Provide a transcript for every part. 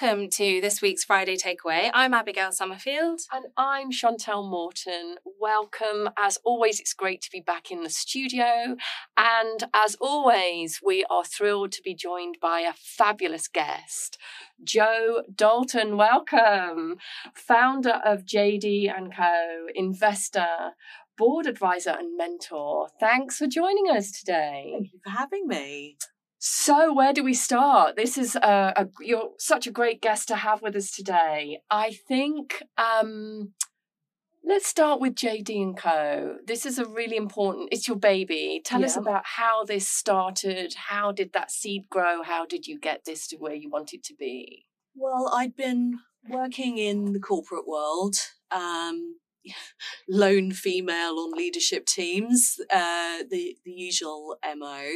welcome to this week's Friday Takeaway. I'm Abigail Summerfield. And I'm Chantell Morton. Welcome. As always, it's great to be back in the studio. And as always, we are thrilled to be joined by a fabulous guest, Jo Dalton. Welcome. Founder of JD and Co, investor, board advisor and mentor. Thanks for joining us today. Thank you for having me. So, where do we start? This is a, a, you're such a great guest to have with us today. I think um, let's start with JD and Co. This is a really important. It's your baby. Tell yeah. us about how this started. How did that seed grow? How did you get this to where you want it to be? Well, I'd been working in the corporate world. Um, lone female on leadership teams, uh, the the usual mo,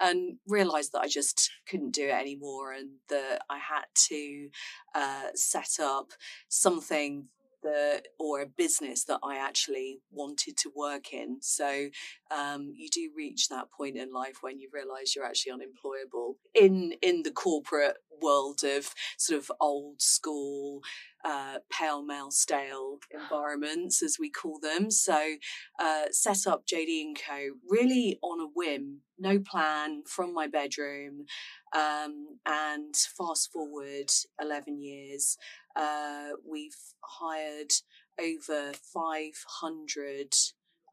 and realised that I just couldn't do it anymore, and that I had to uh, set up something or a business that I actually wanted to work in. So um, you do reach that point in life when you realise you're actually unemployable in in the corporate world of sort of old school uh, pale male stale environments, as we call them. So, uh, set up JD and Co. really on a whim, no plan from my bedroom. Um, and fast forward 11 years, uh, we've hired over 500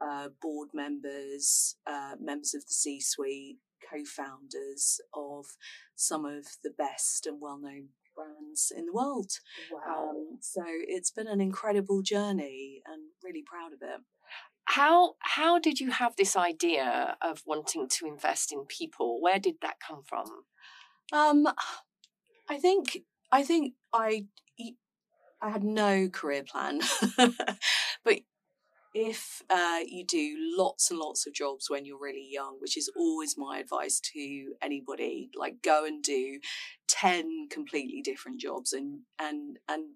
uh, board members, uh, members of the C suite, co founders of some of the best and well known brands in the world. Wow. Um, so it's been an incredible journey and really proud of it. How how did you have this idea of wanting to invest in people? Where did that come from? Um, I think I think I I had no career plan, but if uh, you do lots and lots of jobs when you're really young, which is always my advice to anybody, like go and do 10 completely different jobs and, and, and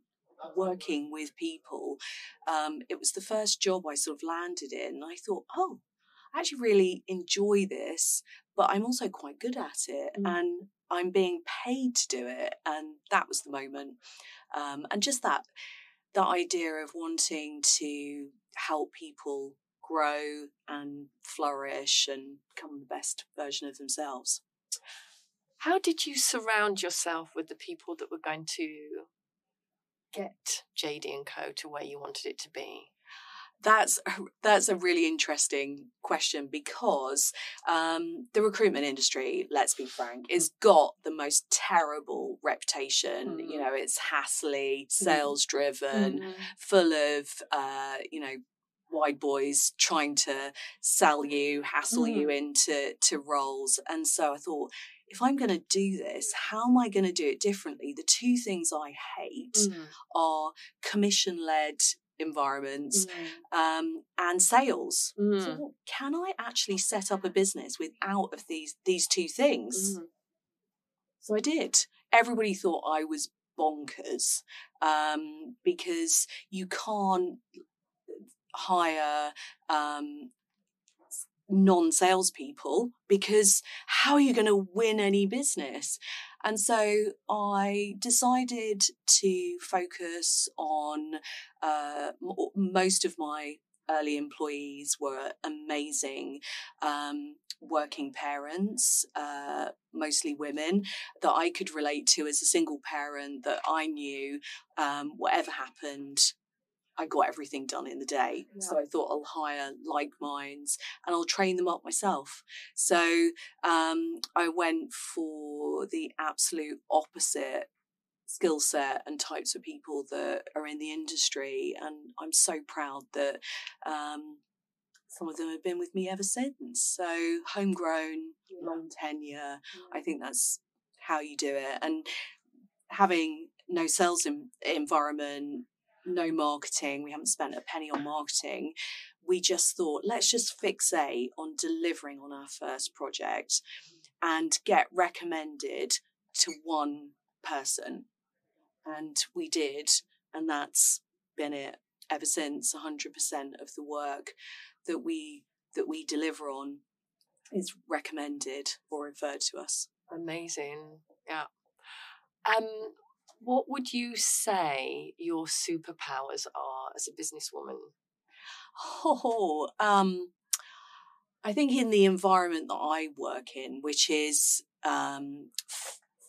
working with people. Um, it was the first job I sort of landed in. I thought, oh, I actually really enjoy this, but I'm also quite good at it. Mm. And I'm being paid to do it. And that was the moment. Um, and just that, the idea of wanting to help people grow and flourish and become the best version of themselves. How did you surround yourself with the people that were going to get JD and Co to where you wanted it to be? That's that's a really interesting question because um, the recruitment industry, let's be frank, is got the most terrible reputation. Mm. You know, it's hassly, sales driven, mm. full of uh, you know wide boys trying to sell you, hassle mm. you into to roles. And so I thought, if I'm going to do this, how am I going to do it differently? The two things I hate mm. are commission led environments mm. um, and sales. Mm. So can I actually set up a business without of these these two things? Mm. So I did. Everybody thought I was bonkers um, because you can't hire um, non salespeople because how are you going to win any business? And so I decided to focus on uh, most of my early employees were amazing um, working parents, uh, mostly women, that I could relate to as a single parent, that I knew um, whatever happened, I got everything done in the day. Yeah. So I thought I'll hire like minds and I'll train them up myself. So um, I went for the absolute opposite skill set and types of people that are in the industry. And I'm so proud that um, some of them have been with me ever since. So homegrown, yeah. long tenure, yeah. I think that's how you do it. And having no sales in, environment no marketing. We haven't spent a penny on marketing. We just thought, let's just fixate on delivering on our first project and get recommended to one person. And we did. And that's been it ever since 100% of the work that we that we deliver on is recommended or referred to us amazing yeah um What would you say your superpowers are as a businesswoman? Oh, um, I think in the environment that I work in, which is um,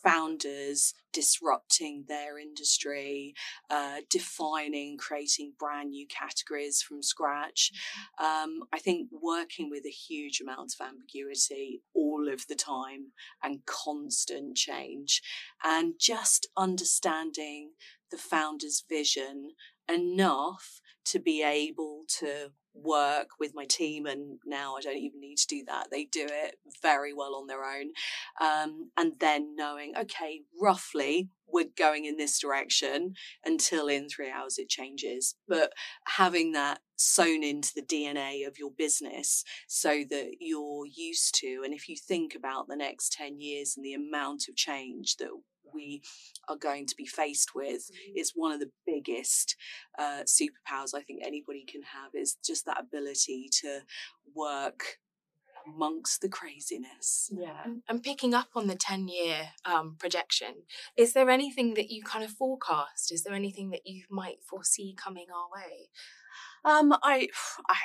founders disrupting their industry, uh, defining, creating brand new categories from scratch. Um, I think working with a huge amount of ambiguity all of the time and constant change, and just understanding the founder's vision enough to be able to work with my team and now i don't even need to do that. They do it very well on their own. Um, and then knowing okay roughly we're going in this direction until in three hours it changes. But having that sewn into the dna of your business so that you're used to and if you think about the next 10 years and the amount of change that we are going to be faced with mm-hmm. is one of the biggest uh, superpowers I think anybody can have is just that ability to work amongst the craziness. Yeah. And, and picking up on the 10 year um, projection, is there anything that you kind of forecast? Is there anything that you might foresee coming our way? Um, I, I,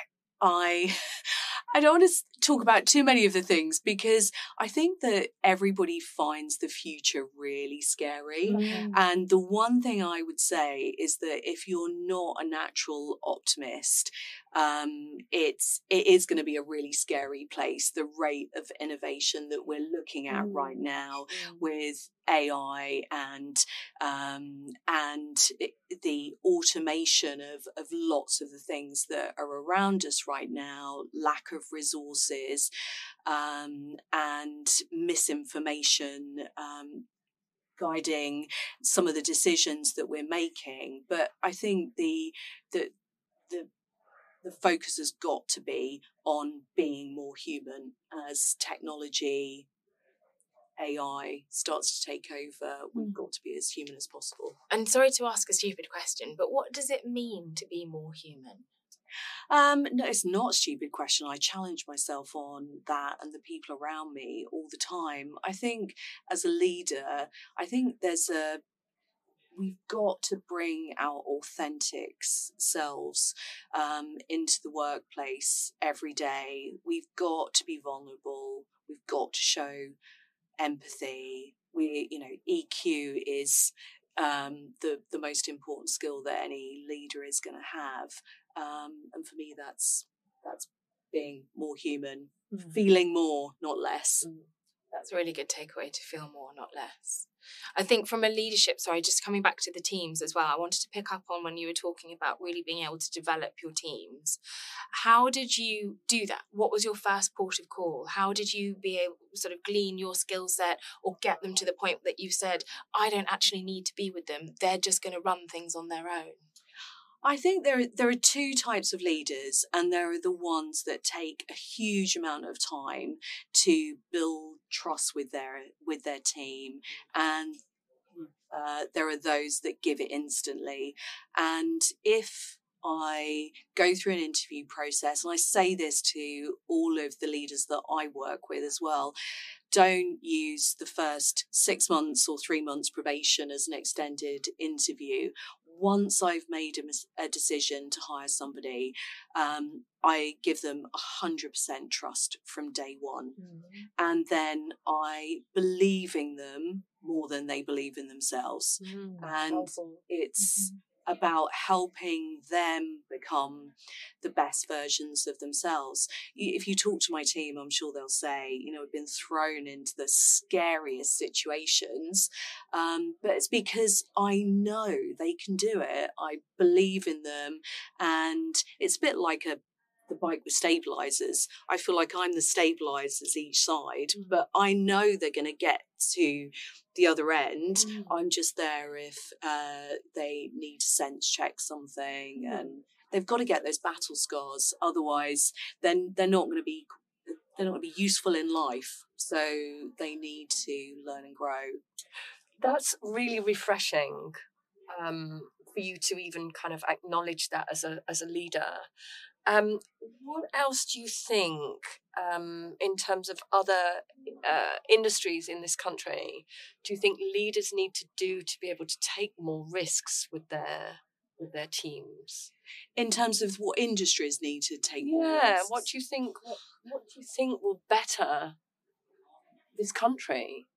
I, I don't want to talk about too many of the things because I think that everybody finds the future really scary. Mm. And the one thing I would say is that if you're not a natural optimist, um, it's it is going to be a really scary place. The rate of innovation that we're looking at mm. right now mm. with AI and um, and the automation of of lots of the things that are around us right now, lack of resources, um, and misinformation. Um, guiding some of the decisions that we're making but i think the the the the focus has got to be on being more human as technology AI starts to take over, we've mm. got to be as human as possible. And sorry to ask a stupid question, but what does it mean to be more human? Um, no, it's not a stupid question. I challenge myself on that and the people around me all the time. I think as a leader, I think there's a we've got to bring our authentic selves um, into the workplace every day. We've got to be vulnerable. We've got to show empathy. We, you know, EQ is um, the the most important skill that any leader is going to have. Um, and for me, that's that's being more human, mm. feeling more, not less. Mm. That's a really good takeaway to feel more, not less. I think from a leadership, sorry, just coming back to the teams as well, I wanted to pick up on when you were talking about really being able to develop your teams. How did you do that? What was your first port of call? How did you be able sort of glean your skill set or get them to the point that you said, I don't actually need to be with them, they're just going to run things on their own? I think there there are two types of leaders, and there are the ones that take a huge amount of time to build trust with their with their team, and uh, there are those that give it instantly. And if I go through an interview process, and I say this to all of the leaders that I work with as well. Don't use the first six months or three months probation as an extended interview once I've made a, a decision to hire somebody, um, I give them 100% trust from day one. Mm-hmm. And then I believe in them more than they believe in themselves. Mm-hmm. And it's. Mm-hmm about helping them become the best versions of themselves. If you talk to my team, I'm sure they'll say, you know, we've been thrown into the scariest situations, um, but it's because I know they can do it. I believe in them, and it's a bit like a the bike with stabilizers. I feel like I'm the stabilizers each side, mm. but I know they're going to get to the other end. Mm. I'm just there if uh, they need to sense check something, mm. and they've got to get those battle scars. Otherwise, then they're not going to be they're not going to be useful in life. So they need to learn and grow. That's really refreshing. Um, for you to even kind of acknowledge that as a as a leader Um, what else do you think, um, in terms of other uh, industries in this country, do you think leaders need to do to be able to take more risks with their with their teams? In terms of what industries need to take more Yeah, risks? what do you think? What, what do you think will better this country?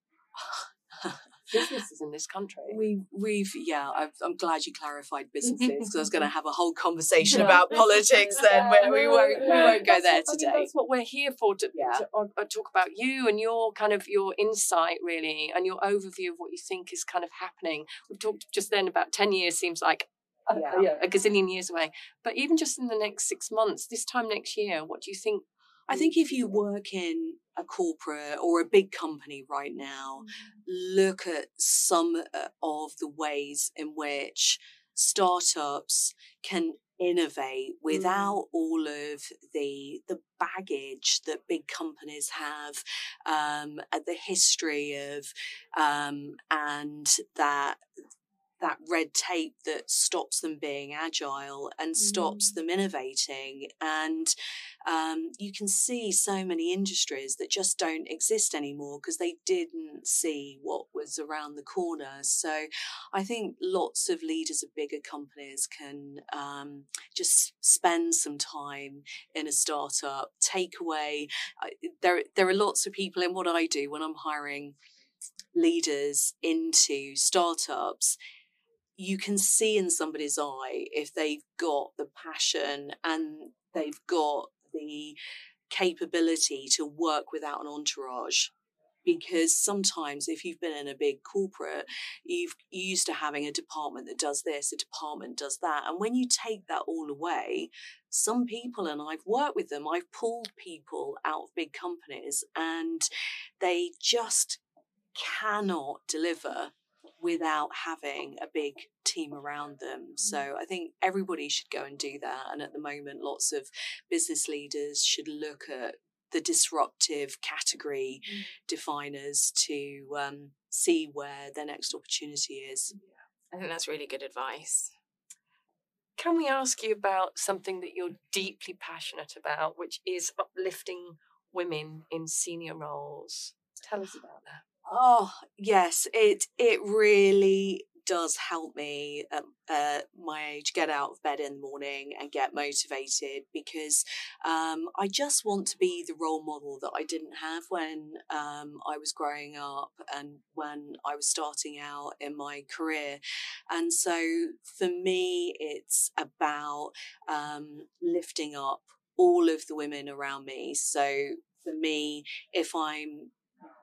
Businesses in this country. We, we've, yeah, I've, I'm glad you clarified businesses because I was going to have a whole conversation Yeah. about politics then, but we won't, we won't go there what- I today. that's what we're here for to, Yeah. to uh, uh, talk about you and your kind of your insight, really, and your overview of what you think is kind of happening. We've talked just then about 10 years seems like uh, Yeah. a gazillion years away. But even just in the next six months, this time next year, what do you think? I think if you work in a corporate or a big company right now, look at some uh, of the ways in which startups can innovate without all of the the baggage that big companies have um the history of um and that that red tape that stops them being agile and stops them innovating and um, you can see so many industries that just don't exist anymore because they didn't see what was around the corner. So I think lots of leaders of bigger companies can um, just spend some time in a startup, take away. I there, there are lots of people in what I do when I'm hiring leaders into startups you can see in somebody's eye if they've got the passion and they've got the capability to work without an entourage. Because sometimes if you've been in a big corporate you've used to having a department that does this a department does that and when you take that all away some people and I've worked with them I've pulled people out of big companies and they just cannot deliver without having a big team around them. So I think everybody should go and do that. And at the moment, lots of business leaders should look at the disruptive category definers to um, see where their next opportunity is. I think that's really good advice. Can we ask you about something that you're deeply passionate about, which is uplifting women in senior roles? Tell us about that. Oh yes, it it really does help me at uh, my age get out of bed in the morning and get motivated because um, I just want to be the role model that I didn't have when um, I was growing up and when I was starting out in my career. And so for me, it's about um, lifting up all of the women around me. So for me, if I'm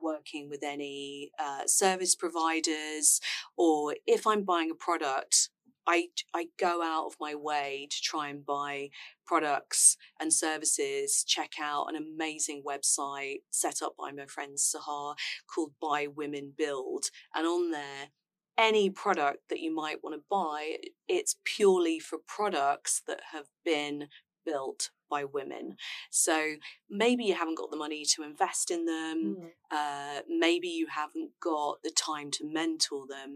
working with any uh, service providers or if I'm buying a product, I, I go out of my way to try and buy products and services, check out an amazing website set up by my friend Sahar called Buy Women Built. And on there, any product that you might want to buy, it's purely for products that have been built by women. So maybe you haven't got the money to invest in them. Uh, maybe you haven't got the time to mentor them,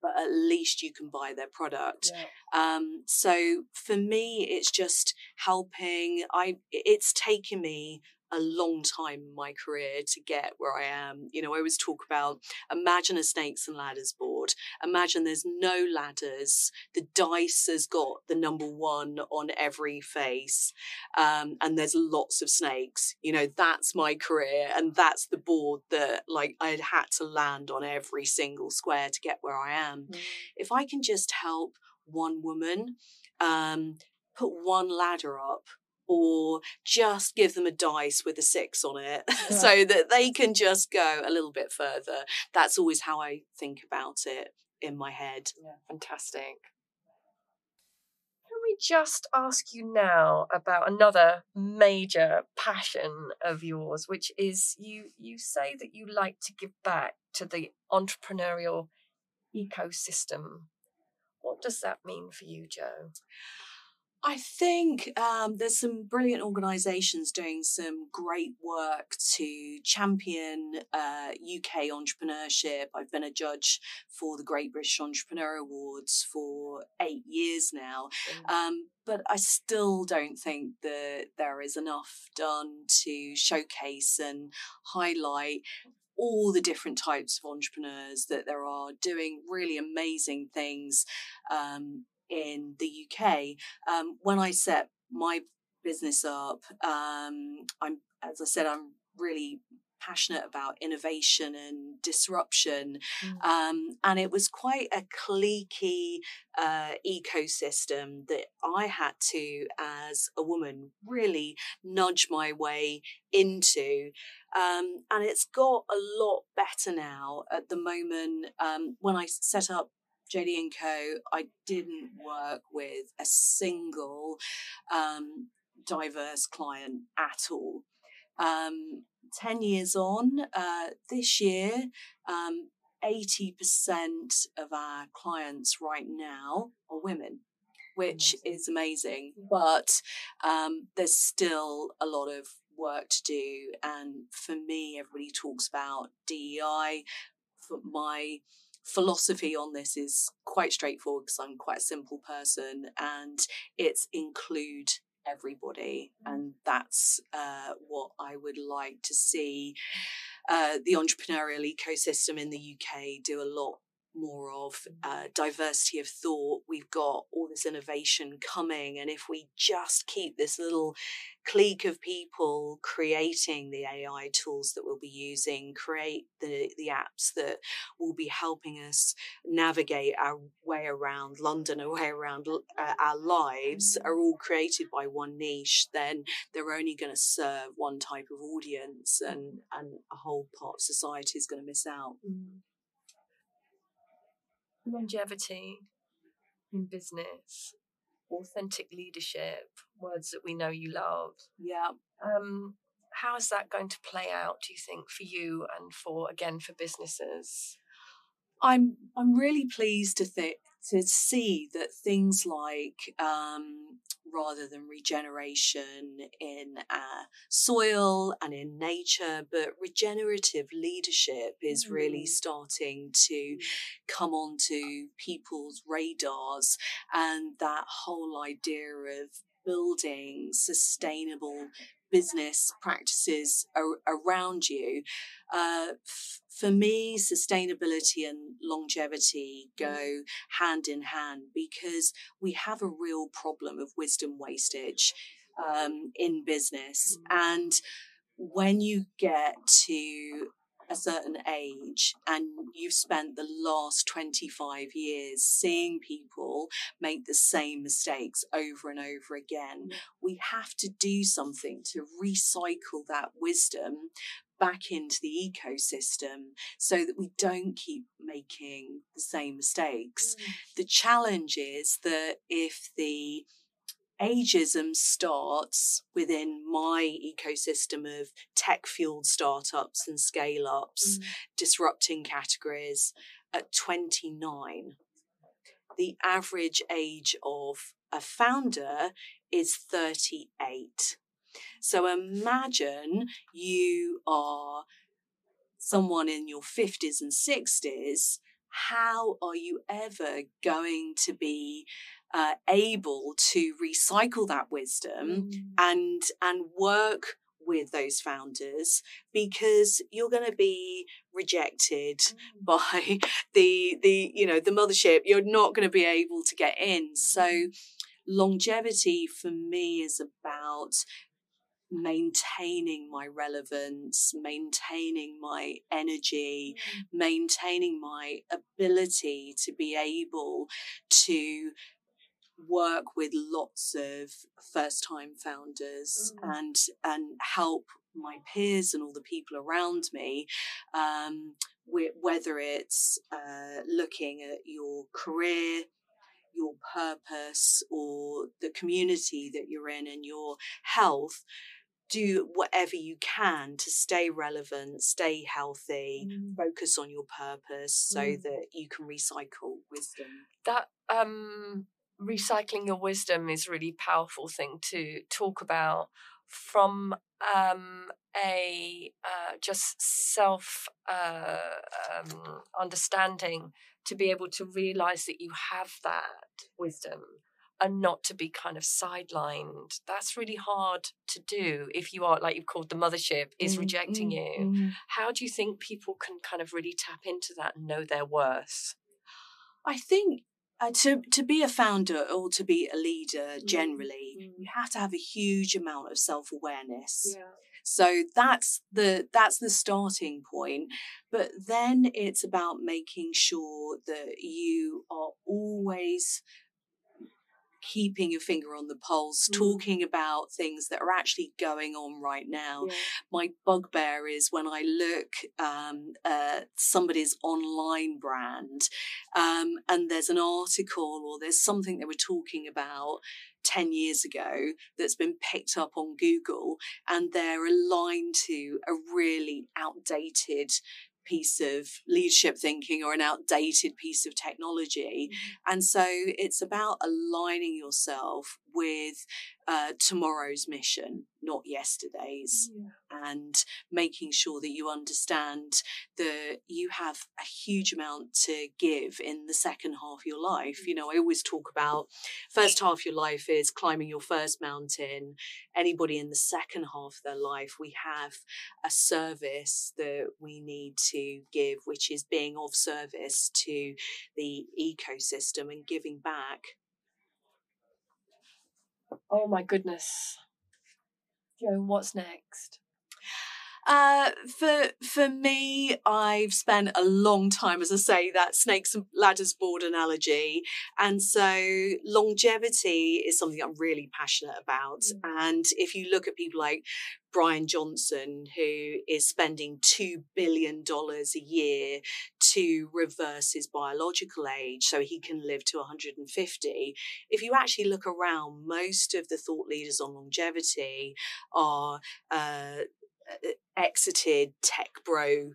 but at least you can buy their product. Um, so for me, it's just helping. I it's taken me a long time in my career to get where I am. You know, I always talk about imagine a snakes and ladders board. Imagine there's no ladders. The dice has got the number one on every face, um, and there's lots of snakes. You know, that's my career, and that's the board that like I'd had to land on every single square to get where I am. If I can just help one woman, um, put one ladder up or just give them a dice with a six on it so that they can just go a little bit further. That's always how I think about it in my head. Yeah, fantastic. Can we just ask you now about another major passion of yours, which is you you say that you like to give back to the entrepreneurial ecosystem. What does that mean for you, Jo? I think um, there's some brilliant organisations doing some great work to champion uh, UK entrepreneurship. I've been a judge for the Great British Entrepreneur Awards for eight years now. Um, but I still don't think that there is enough done to showcase and highlight all the different types of entrepreneurs that there are doing really amazing things um, in the UK. Um, when I set my business up, um, I'm as I said, I'm really passionate about innovation and disruption. Mm. Um, and it was quite a cliquey uh, ecosystem that I had to, as a woman, really nudge my way into. Um, and it's got a lot better now at the moment. Um, when I set up JD and Co, I didn't work with a single um, diverse client at all. Um, 10 years on, uh, this year, um, 80% of our clients right now are women, which is amazing. But um, there's still a lot of work to do. And for me, everybody talks about DEI. For my philosophy on this is quite straightforward because I'm quite a simple person, and it's include everybody. Mm. And that's uh, what I would like to see uh, the entrepreneurial ecosystem in the UK do a lot more of uh, diversity of thought. We've got all this innovation coming. And if we just keep this little clique of people creating the AI tools that we'll be using, create the, the apps that will be helping us navigate our way around London, our way around uh, our lives, mm. are all created by one niche, then they're only going to serve one type of audience and, and a whole part of society is going to miss out. Mm longevity in business, authentic leadership, words that we know you love. Yeah. Um, how is that going to play out, do you think, for you and for again for businesses? I'm I'm really pleased to think to see that things like um, rather than regeneration in uh, soil and in nature, but regenerative leadership is mm. really starting to come onto people's radars, and that whole idea of building sustainable business practices ar- around you. Uh, f- for me, sustainability and longevity mm. go hand in hand because we have a real problem of wisdom wastage um, in business. Mm. And when you get to a certain age and you've spent the last 25 years seeing people make the same mistakes over and over again, we have to do something to recycle that wisdom back into the ecosystem so that we don't keep making the same mistakes. Mm. The challenge is that if the ageism starts within my ecosystem of tech fueled startups and scale ups, mm. disrupting categories at 29. The average age of a founder is 38. So imagine you are someone in your 50s and 60s. How are you ever going to be uh, able to recycle that wisdom mm. and and work with those founders because you're going to be rejected mm. by the the you know the mothership you're not going to be able to get in so mm. longevity for me is about maintaining my relevance, maintaining my energy, mm. maintaining my ability to be able to work with lots of first time founders mm. and and help my peers and all the people around me um, whether it's uh, looking at your career your purpose or the community that you're in and your health do whatever you can to stay relevant, stay healthy, mm. focus on your purpose so mm. that you can recycle wisdom. That um recycling your wisdom is a really powerful thing to talk about from um, a uh, just self uh, um, understanding to be able to realize that you have that wisdom and not to be kind of sidelined. That's really hard to do if you are, like you've called the mothership, is mm, rejecting mm, you. Mm. How do you think people can kind of really tap into that and know their worth? I think uh, to to be a founder or to be a leader generally, mm. you have to have a huge amount of self awareness. Yeah. So that's the that's the starting point. But then it's about making sure that you are always keeping your finger on the pulse, mm. talking about things that are actually going on right now. Yeah. My bugbear is when I look um, at somebody's online brand um, and there's an article or there's something they were talking about 10 years ago that's been picked up on Google and they're aligned to a really outdated piece of leadership thinking or an outdated piece of technology. Mm-hmm. And so it's about aligning yourself with uh, tomorrow's mission, not yesterday's, yeah. and making sure that you understand that you have a huge amount to give in the second half of your life. You know, I always talk about first half of your life is climbing your first mountain. Anybody in the second half of their life, we have a service that we need to give, which is being of service to the ecosystem and giving back Oh my goodness. Jo, what's next? Uh, for for me, I've spent a long time, as I say, that snakes and ladders board analogy, and so longevity is something I'm really passionate about. Mm. And if you look at people like Brian Johnson, who is spending $2 billion a year to reverse his biological age so he can live to 150. If you actually look around, most of the thought leaders on longevity are uh, exited tech bro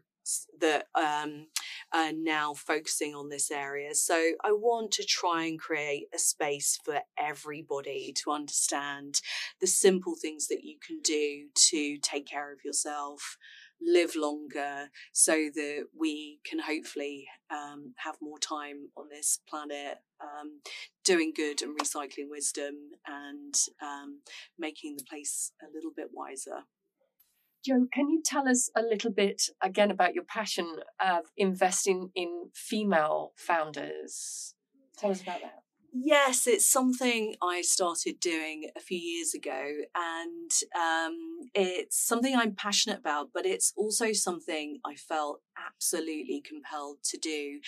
that um, are now focusing on this area. So I want to try and create a space for everybody to understand the simple things that you can do to take care of yourself, live longer, so that we can hopefully um, have more time on this planet. Um, doing good and recycling wisdom and um, making the place a little bit wiser. Jo, can you tell us a little bit again about your passion of investing in female founders? Tell us about that. Yes, it's something I started doing a few years ago, and um, it's something I'm passionate about, but it's also something I felt absolutely compelled to do.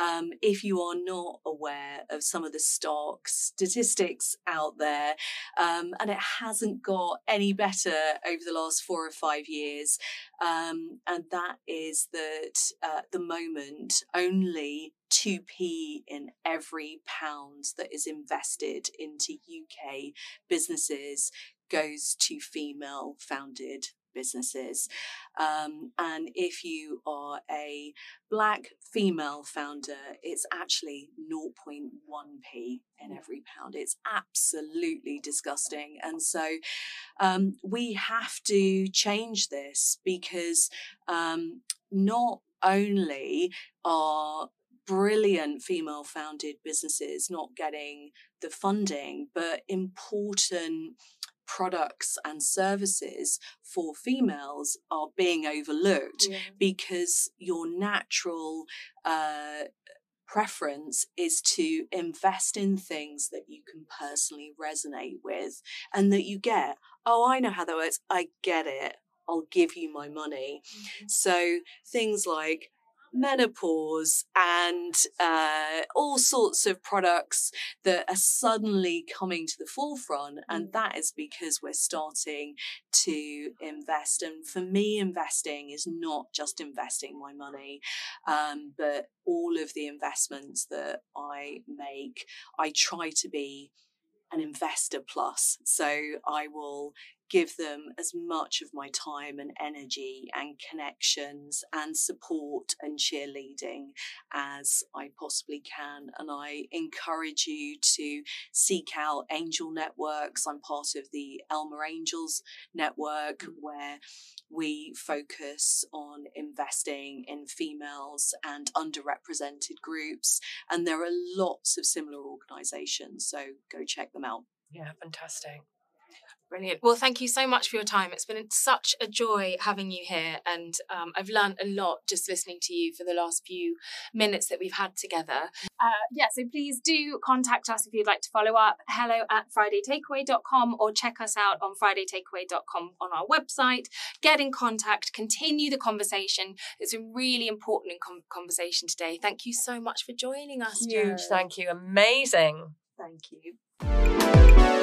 Um, if you are not aware of some of the stock statistics out there, um, and it hasn't got any better over the last four or five years, um, and that is that at the moment only 2p in every pound that is invested into UK businesses goes to female founded businesses. Um, and if you are a black female founder, it's actually 0.1p in every pound. It's absolutely disgusting. And so um, we have to change this because um, not only are brilliant female founded businesses not getting the funding, but important products and services for females are being overlooked yeah. because your natural uh, preference is to invest in things that you can personally resonate with and that you get. Oh, I know how that works. I get it. I'll give you my money. Mm-hmm. So things like menopause and uh, all sorts of products that are suddenly coming to the forefront. And mm. that is because we're starting to invest. And for me, investing is not just investing my money, um, but all of the investments that I make, I try to be an investor plus. So I will give them as much of my time and energy and connections and support and cheerleading as I possibly can. And I encourage you to seek out angel networks. I'm part of the Alma Angels network mm. where we focus on investing in females and underrepresented groups. And there are lots of similar organizations. So go check them out. Yeah, fantastic. Brilliant. Well, thank you so much for your time. It's been such a joy having you here, and um, I've learned a lot just listening to you for the last few minutes that we've had together. Uh, yeah, so please do contact us if you'd like to follow up. Hello at FridayTakeaway.com or check us out on FridayTakeaway.com on our website. Get in contact, continue the conversation. It's a really important conversation today. Thank you so much for joining us. Huge. Thank you. Amazing. Thank you.